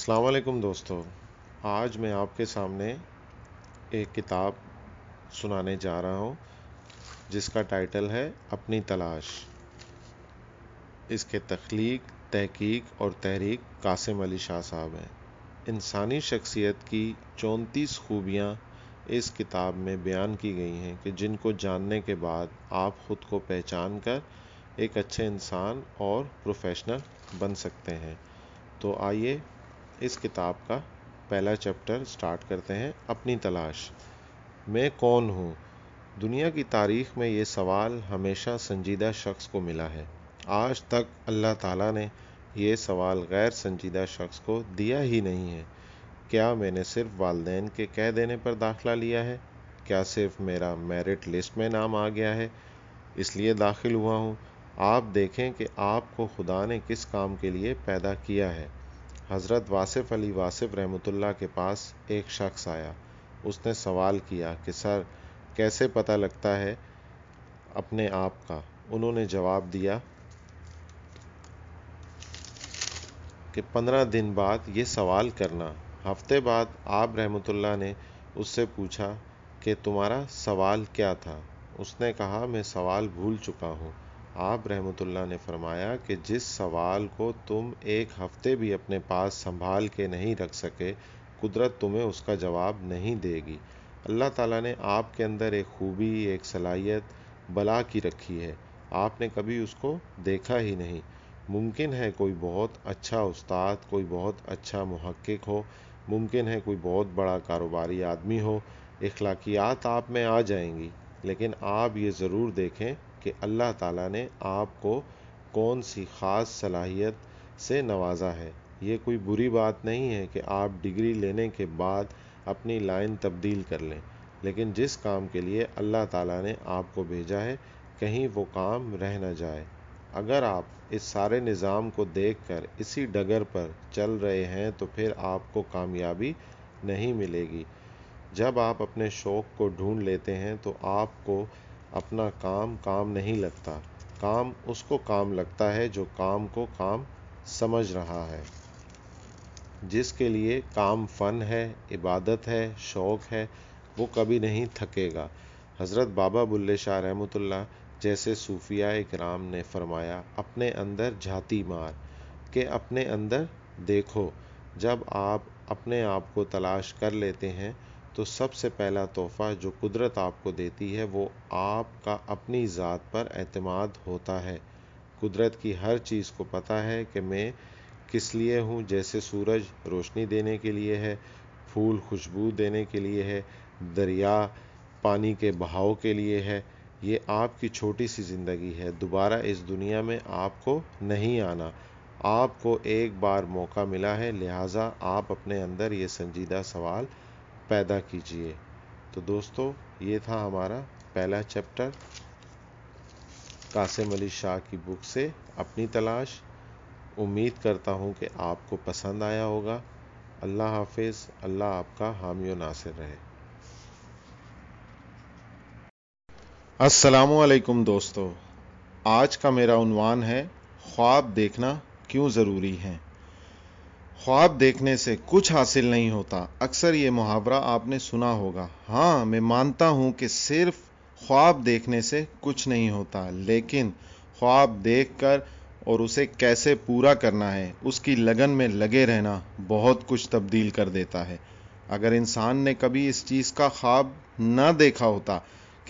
السلام علیکم دوستو، آج میں آپ کے سامنے ایک کتاب سنانے جا رہا ہوں، جس کا ٹائٹل ہے اپنی تلاش۔ اس کے تخلیق، تحقیق اور تحریک قاسم علی شاہ صاحب ہیں۔ انسانی شخصیت کی چونتیس خوبیاں اس کتاب میں بیان کی گئی ہیں کہ جن کو جاننے کے بعد آپ خود کو پہچان کر ایک اچھے انسان اور پروفیشنل بن سکتے ہیں۔ تو آئیے اس کتاب کا پہلا چیپٹر سٹارٹ کرتے ہیں اپنی تلاش میں کون ہوں؟ دنیا کی تاریخ میں یہ سوال ہمیشہ سنجیدہ شخص کو ملا ہے۔ آج تک اللہ تعالیٰ نے یہ سوال غیر سنجیدہ شخص کو دیا ہی نہیں ہے۔ کیا میں نے صرف والدین کے کہہ دینے پر داخلہ لیا ہے؟ کیا صرف میرا میرٹ لسٹ میں نام آ گیا ہے؟ اس لیے داخل ہوا ہوں۔ آپ دیکھیں کہ آپ کو خدا نے کس کام کے لیے پیدا کیا ہے۔ حضرت واصف علی واصف رحمۃ اللہ کے پاس ایک شخص آیا۔ اس نے سوال کیا کہ، سر، کیسے پتہ لگتا ہے اپنے آپ کا؟ انہوں نے جواب دیا کہ، پندرہ دن بعد یہ سوال کرنا۔ ہفتے بعد آپ رحمۃ اللہ نے اس سے پوچھا کہ، تمہارا سوال کیا تھا؟ اس نے کہا، میں سوال بھول چکا ہوں۔ آپ رحمۃ اللہ نے فرمایا کہ جس سوال کو تم ایک ہفتے بھی اپنے پاس سنبھال کے نہیں رکھ سکے، قدرت تمہیں اس کا جواب نہیں دے گی۔ اللہ تعالیٰ نے آپ کے اندر ایک خوبی، ایک صلاحیت بلا کی رکھی ہے۔ آپ نے کبھی اس کو دیکھا ہی نہیں۔ ممکن ہے کوئی بہت اچھا استاد، کوئی بہت اچھا محقق ہو۔ ممکن ہے کوئی بہت بڑا کاروباری آدمی ہو۔ اخلاقیات آپ میں آ جائیں گی، لیکن آپ یہ ضرور دیکھیں کہ اللہ تعالیٰ نے آپ کو کون سی خاص صلاحیت سے نوازا ہے۔ یہ کوئی بری بات نہیں ہے کہ آپ ڈگری لینے کے بعد اپنی لائن تبدیل کر لیں، لیکن جس کام کے لیے اللہ تعالیٰ نے آپ کو بھیجا ہے، کہیں وہ کام رہ نہ جائے۔ اگر آپ اس سارے نظام کو دیکھ کر اسی ڈگر پر چل رہے ہیں، تو پھر آپ کو کامیابی نہیں ملے گی۔ جب آپ اپنے شوق کو ڈھونڈ لیتے ہیں، تو آپ کو اپنا کام کام نہیں لگتا۔ کام اس کو کام لگتا ہے جو کام کو کام سمجھ رہا ہے۔ جس کے لیے کام فن ہے، عبادت ہے، شوق ہے، وہ کبھی نہیں تھکے گا۔ حضرت بابا بلے شاہ رحمۃ اللہ جیسے صوفیاء کرام نے فرمایا، اپنے اندر جھاتی مار کہ اپنے اندر دیکھو۔ جب آپ اپنے آپ کو تلاش کر لیتے ہیں تو سب سے پہلا تحفہ جو قدرت آپ کو دیتی ہے وہ آپ کا اپنی ذات پر اعتماد ہوتا ہے۔ قدرت کی ہر چیز کو پتہ ہے کہ میں کس لیے ہوں، جیسے سورج روشنی دینے کے لیے ہے، پھول خوشبو دینے کے لیے ہے، دریا پانی کے بہاؤ کے لیے ہے۔ یہ آپ کی چھوٹی سی زندگی ہے۔ دوبارہ اس دنیا میں آپ کو نہیں آنا۔ آپ کو ایک بار موقع ملا ہے، لہٰذا آپ اپنے اندر یہ سنجیدہ سوال پیدا کیجیے تو دوستو، یہ تھا ہمارا پہلا چیپٹر۔ قاسم علی شاہ کی بک سے اپنی تلاش۔ امید کرتا ہوں کہ آپ کو پسند آیا ہوگا۔ اللہ حافظ۔ اللہ آپ کا حامی و ناصر رہے۔ السلام علیکم دوستو۔ آج کا میرا عنوان ہے، خواب دیکھنا کیوں ضروری ہے خواب دیکھنے سے کچھ حاصل نہیں ہوتا۔ اکثر یہ محاورہ آپ نے سنا ہوگا۔ ہاں میں مانتا ہوں کہ صرف خواب دیکھنے سے کچھ نہیں ہوتا، لیکن خواب دیکھ کر اور اسے کیسے پورا کرنا ہے، اس کی لگن میں لگے رہنا بہت کچھ تبدیل کر دیتا ہے۔ اگر انسان نے کبھی اس چیز کا خواب نہ دیکھا ہوتا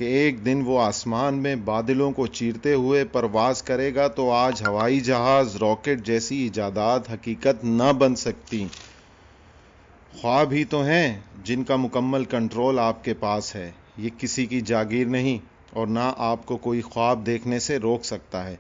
کہ ایک دن وہ آسمان میں بادلوں کو چیرتے ہوئے پرواز کرے گا تو آج ہوائی جہاز راکٹ جیسی ایجادات حقیقت نہ بن سکتی۔ خواب ہی تو ہیں جن کا مکمل کنٹرول آپ کے پاس ہے۔ یہ کسی کی جاگیر نہیں اور نہ آپ کو کوئی خواب دیکھنے سے روک سکتا ہے۔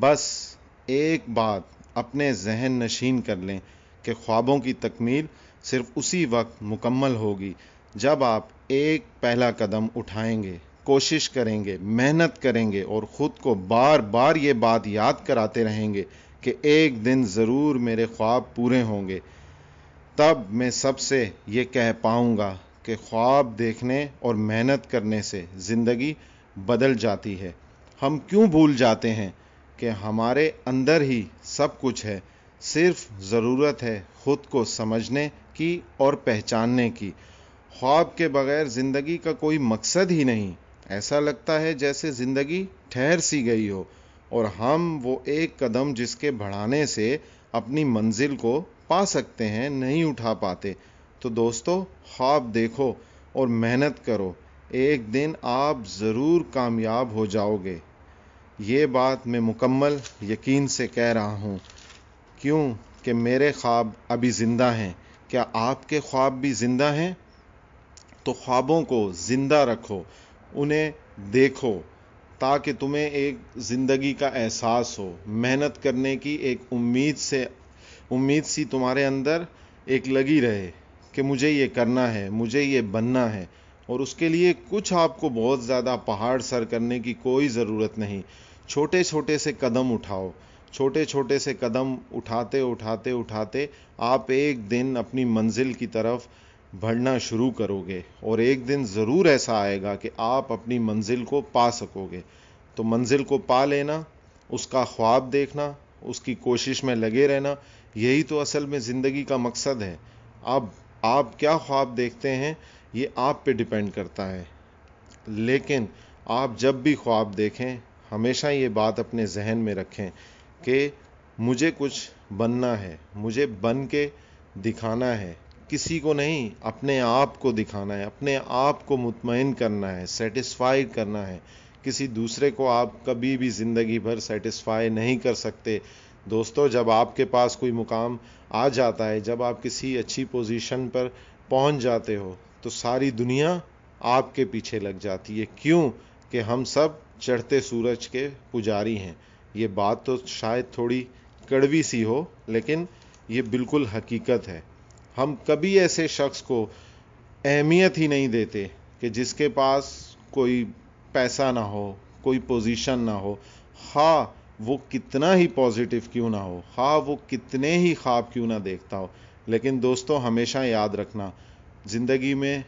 بس ایک بات اپنے ذہن نشین کر لیں کہ خوابوں کی تکمیل صرف اسی وقت مکمل ہوگی جب آپ ایک پہلا قدم اٹھائیں گے۔ کوشش کریں گے، محنت کریں گے اور خود کو بار بار یہ بات یاد کراتے رہیں گے کہ ایک دن ضرور میرے خواب پورے ہوں گے۔ تب میں سب سے یہ کہہ پاؤں گا کہ خواب دیکھنے اور محنت کرنے سے زندگی بدل جاتی ہے۔ ہم کیوں بھول جاتے ہیں کہ ہمارے اندر ہی سب کچھ ہے، صرف ضرورت ہے خود کو سمجھنے کی اور پہچاننے کی۔ خواب کے بغیر زندگی کا کوئی مقصد ہی نہیں۔ ایسا لگتا ہے جیسے زندگی ٹھہر سی گئی ہو اور ہم وہ ایک قدم جس کے بڑھانے سے اپنی منزل کو پا سکتے ہیں نہیں اٹھا پاتے۔ تو دوستو، خواب دیکھو اور محنت کرو۔ ایک دن آپ ضرور کامیاب ہو جاؤ گے۔ یہ بات میں مکمل یقین سے کہہ رہا ہوں۔ کیوں کہ میرے خواب ابھی زندہ ہیں؟ کیا آپ کے خواب بھی زندہ ہیں؟ تو خوابوں کو زندہ رکھو۔ انہیں دیکھو تاکہ تمہیں ایک زندگی کا احساس ہو۔ محنت کرنے کی ایک امید سے، امید سی تمہارے اندر ایک لگی رہے کہ مجھے یہ کرنا ہے، مجھے یہ بننا ہے۔ اور اس کے لیے کچھ آپ کو بہت زیادہ پہاڑ سر کرنے کی کوئی ضرورت نہیں۔ چھوٹے چھوٹے سے قدم اٹھاؤ۔ چھوٹے چھوٹے سے قدم اٹھاتے اٹھاتے اٹھاتے آپ ایک دن اپنی منزل کی طرف بڑھنا شروع کرو گے اور ایک دن ضرور ایسا آئے گا کہ آپ اپنی منزل کو پا سکو گے۔ تو منزل کو پا لینا، اس کا خواب دیکھنا، اس کی کوشش میں لگے رہنا، یہی تو اصل میں زندگی کا مقصد ہے۔ اب آپ کیا خواب دیکھتے ہیں، یہ آپ پہ ڈپینڈ کرتا ہے۔ لیکن آپ جب بھی خواب دیکھیں، ہمیشہ یہ بات اپنے ذہن میں رکھیں کہ مجھے کچھ بننا ہے، مجھے بن کے دکھانا ہے۔ کسی کو نہیں، اپنے آپ کو دکھانا ہے، اپنے آپ کو مطمئن کرنا ہے سیٹسفائی کرنا ہے۔ کسی دوسرے کو آپ کبھی بھی زندگی بھر سیٹسفائی نہیں کر سکتے۔ دوستو، جب آپ کے پاس کوئی مقام آ جاتا ہے، جب آپ کسی اچھی پوزیشن پر پہنچ جاتے ہو، تو ساری دنیا آپ کے پیچھے لگ جاتی ہے۔ کیوں کہ ہم سب چڑھتے سورج کے پجاری ہیں۔ یہ بات تو شاید تھوڑی کڑوی سی ہو، لیکن یہ بالکل حقیقت ہے۔ ہم کبھی ایسے شخص کو اہمیت ہی نہیں دیتے کہ جس کے پاس کوئی پیسہ نہ ہو، کوئی پوزیشن نہ ہو۔ ہاں وہ کتنا ہی پازیٹیو کیوں نہ ہو ہاں وہ کتنے ہی خواب کیوں نہ دیکھتا ہو۔ لیکن دوستوں ہمیشہ یاد رکھنا، زندگی میں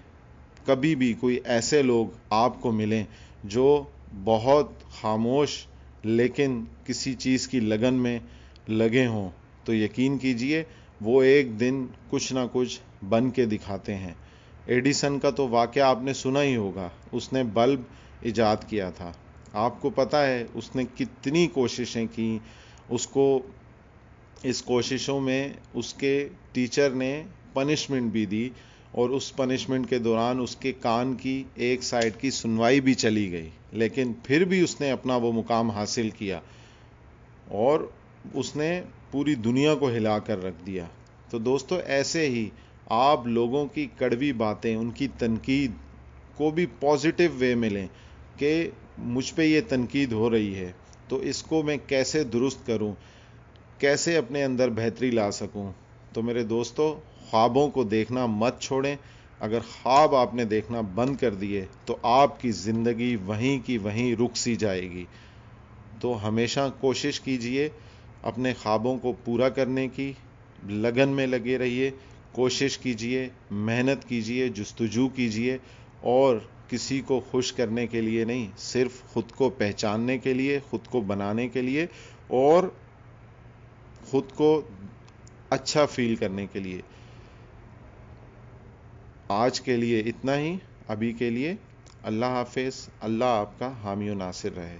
کبھی بھی کوئی ایسے لوگ آپ کو ملیں جو بہت خاموش لیکن کسی چیز کی لگن میں لگے ہوں۔ تو یقین کیجیے وہ ایک دن کچھ نہ کچھ بن کے دکھاتے ہیں۔ ایڈیسن کا تو واقعہ آپ نے سنا ہی ہوگا، اس نے بلب ایجاد کیا تھا۔ آپ کو پتا ہے، اس نے کتنی کوششیں کی۔ اس کو، اس کوششوں میں اس کے ٹیچر نے پنشمنٹ بھی دی اور اس پنشمنٹ کے دوران اس کے کان کی ایک سائڈ کی سنوائی بھی چلی گئی۔ لیکن پھر بھی اس نے اپنا وہ مقام حاصل کیا اور اس نے پوری دنیا کو ہلا کر رکھ دیا۔ تو دوستو، ایسے ہی آپ لوگوں کی کڑوی باتیں، ان کی تنقید کو بھی پازیٹیو وے میں لیں کہ مجھ پہ یہ تنقید ہو رہی ہے۔ تو اس کو میں کیسے درست کروں؟ کیسے اپنے اندر بہتری لا سکوں؟ تو میرے دوستو، خوابوں کو دیکھنا مت چھوڑیں۔ اگر خواب آپ نے دیکھنا بند کر دیے، تو آپ کی زندگی وہیں کی وہیں رک سی جائے گی۔ تو ہمیشہ کوشش کیجیے اپنے خوابوں کو پورا کرنے کی، لگن میں لگے رہیے، کوشش کیجیے محنت کیجیے جستجو کیجیے اور کسی کو خوش کرنے کے لیے نہیں، صرف خود کو پہچاننے کے لیے، خود کو بنانے کے لیے، اور خود کو اچھا فیل کرنے کے لیے۔ آج کے لیے اتنا ہی، ابھی کے لیے۔ اللہ حافظ، اللہ آپ کا حامی و ناصر رہے۔